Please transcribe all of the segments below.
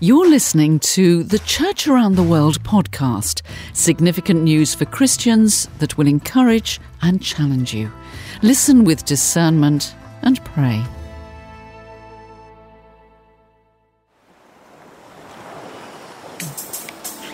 You're listening to the Church Around the World podcast, significant news for Christians that will encourage and challenge you. Listen with discernment and pray.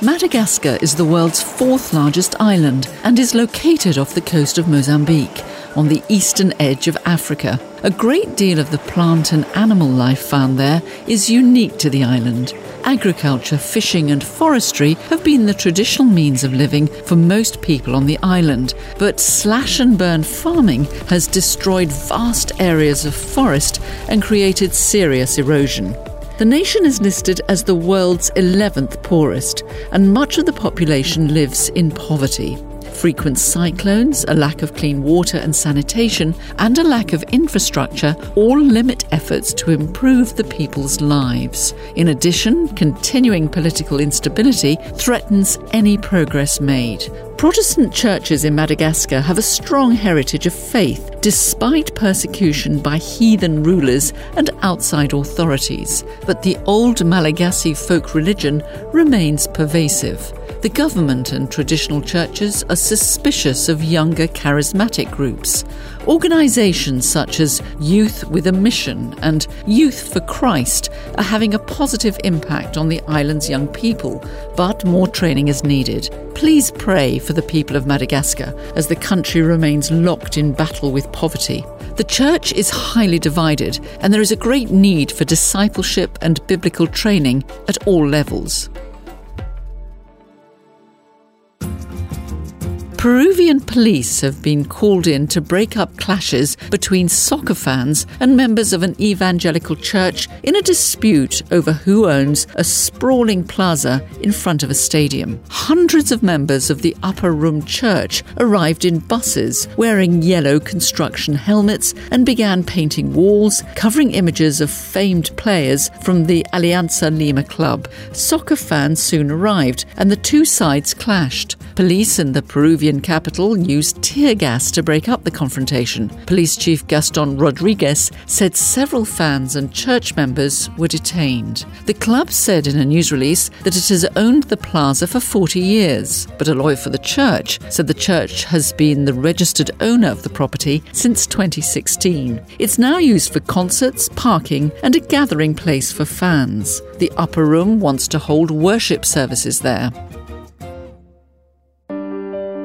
Madagascar is the world's fourth largest island and is located off the coast of Mozambique on the eastern edge of Africa. A great deal of the plant and animal life found there is unique to the island. Agriculture, fishing, and forestry have been the traditional means of living for most people on the island, but slash and burn farming has destroyed vast areas of forest and created serious erosion. The nation is listed as the world's 11th poorest, and much of the population lives in poverty. Frequent cyclones, a lack of clean water and sanitation, and a lack of infrastructure all limit efforts to improve the people's lives. In addition, continuing political instability threatens any progress made. Protestant churches in Madagascar have a strong heritage of faith despite persecution by heathen rulers and outside authorities. But the old Malagasy folk religion remains pervasive. The government and traditional churches are suspicious of younger charismatic groups. Organisations such as Youth with a Mission and Youth for Christ are having a positive impact on the island's young people, but more training is needed. Please pray for the people of Madagascar as the country remains locked in battle with poverty. The church is highly divided, and there is a great need for discipleship and biblical training at all levels. Peruvian police have been called in to break up clashes between soccer fans and members of an evangelical church in a dispute over who owns a sprawling plaza in front of a stadium. Hundreds of members of the Upper Room Church arrived in buses wearing yellow construction helmets and began painting walls, covering images of famed players from the Alianza Lima club. Soccer fans soon arrived and the two sides clashed. Police in the Peruvian capital used tear gas to break up the confrontation. Police Chief Gaston Rodriguez said several fans and church members were detained. The club said in a news release that it has owned the plaza for 40 years, but a lawyer for the church said the church has been the registered owner of the property since 2016. It's now used for concerts, parking, and a gathering place for fans. The upper room wants to hold worship services there.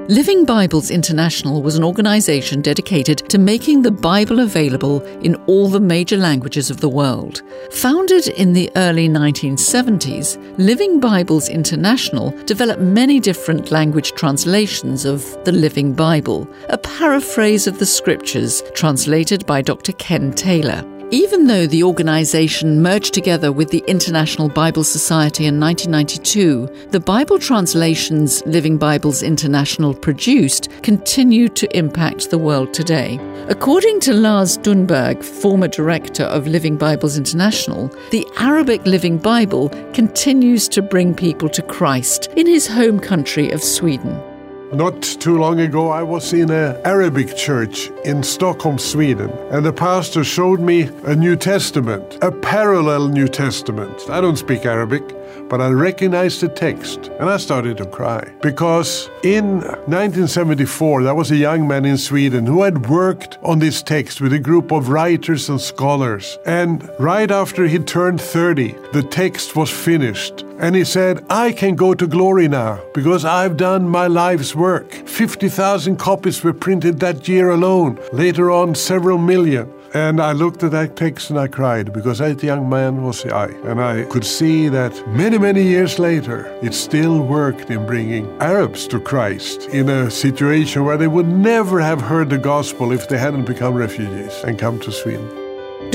Living Bibles International was an organisation dedicated to making the Bible available in all the major languages of the world. Founded in the early 1970s, Living Bibles International developed many different language translations of the Living Bible, a paraphrase of the scriptures translated by Dr. Ken Taylor. Even though the organization merged together with the International Bible Society in 1992, the Bible translations Living Bibles International produced continue to impact the world today. According to Lars Dunberg, former director of Living Bibles International, the Arabic Living Bible continues to bring people to Christ in his home country of Sweden. Not too long ago, I was in an Arabic church in Stockholm, Sweden, and the pastor showed me a New Testament, a parallel New Testament. I don't speak Arabic, but I recognized the text and I started to cry. Because in 1974, there was a young man in Sweden who had worked on this text with a group of writers and scholars. And right after he turned 30, the text was finished. And he said, I can go to glory now because I've done my life's work. 50,000 copies were printed that year alone. Later on, several million. And I looked at that text and I cried because that young man was I. And I could see that many, many years later, it still worked in bringing Arabs to Christ in a situation where they would never have heard the gospel if they hadn't become refugees and come to Sweden.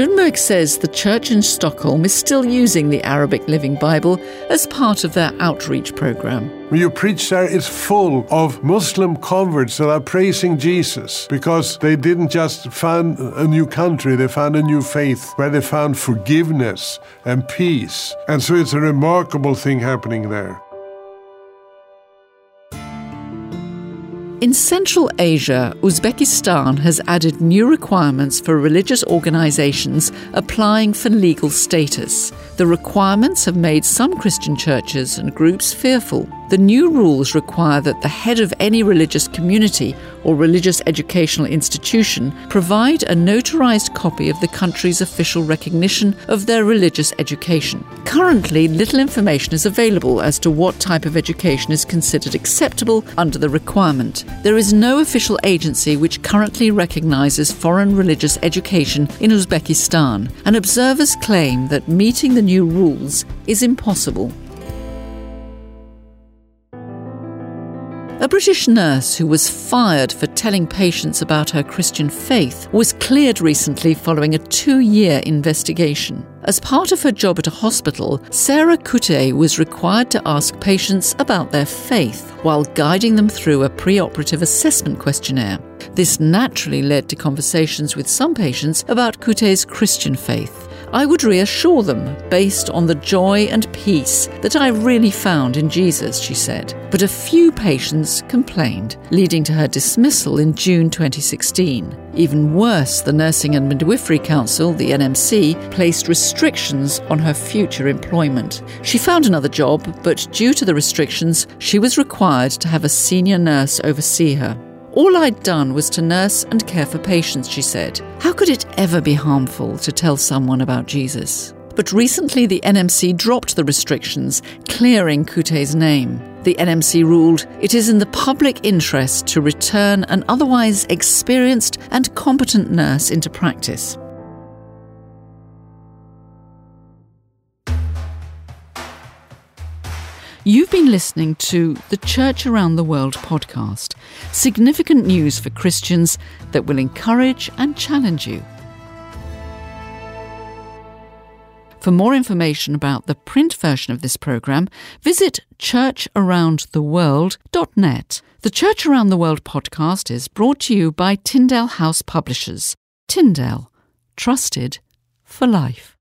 Dunberg says the church in Stockholm is still using the Arabic Living Bible as part of their outreach program. When you preach there, it's full of Muslim converts that are praising Jesus because they didn't just find a new country, they found a new faith where they found forgiveness and peace. And so it's a remarkable thing happening there. In Central Asia, Uzbekistan has added new requirements for religious organizations applying for legal status. The requirements have made some Christian churches and groups fearful. The new rules require that the head of any religious community or religious educational institution provide a notarized copy of the country's official recognition of their religious education. Currently, little information is available as to what type of education is considered acceptable under the requirement. There is no official agency which currently recognizes foreign religious education in Uzbekistan, and observers claim that meeting the new rules is impossible. A British nurse who was fired for telling patients about her Christian faith was cleared recently following a two year investigation. As part of her job at a hospital, Sarah Kuteh was required to ask patients about their faith while guiding them through a preoperative assessment questionnaire. This naturally led to conversations with some patients about Kuteh's Christian faith. I would reassure them based on the joy and peace that I really found in Jesus, she said. But a few patients complained, leading to her dismissal in June 2016. Even worse, the Nursing and Midwifery Council, the NMC, placed restrictions on her future employment. She found another job, but due to the restrictions, she was required to have a senior nurse oversee her. All I'd done was to nurse and care for patients, she said. How could it ever be harmful to tell someone about Jesus? But recently, the NMC dropped the restrictions, clearing Kuteh's name. The NMC ruled it is in the public interest to return an otherwise experienced and competent nurse into practice. You've been listening to the Church Around the World podcast, significant news for Christians that will encourage and challenge you. For more information about the print version of this programme, visit churcharoundtheworld.net. The Church Around the World podcast is brought to you by Tyndale House Publishers. Tyndale, trusted for life.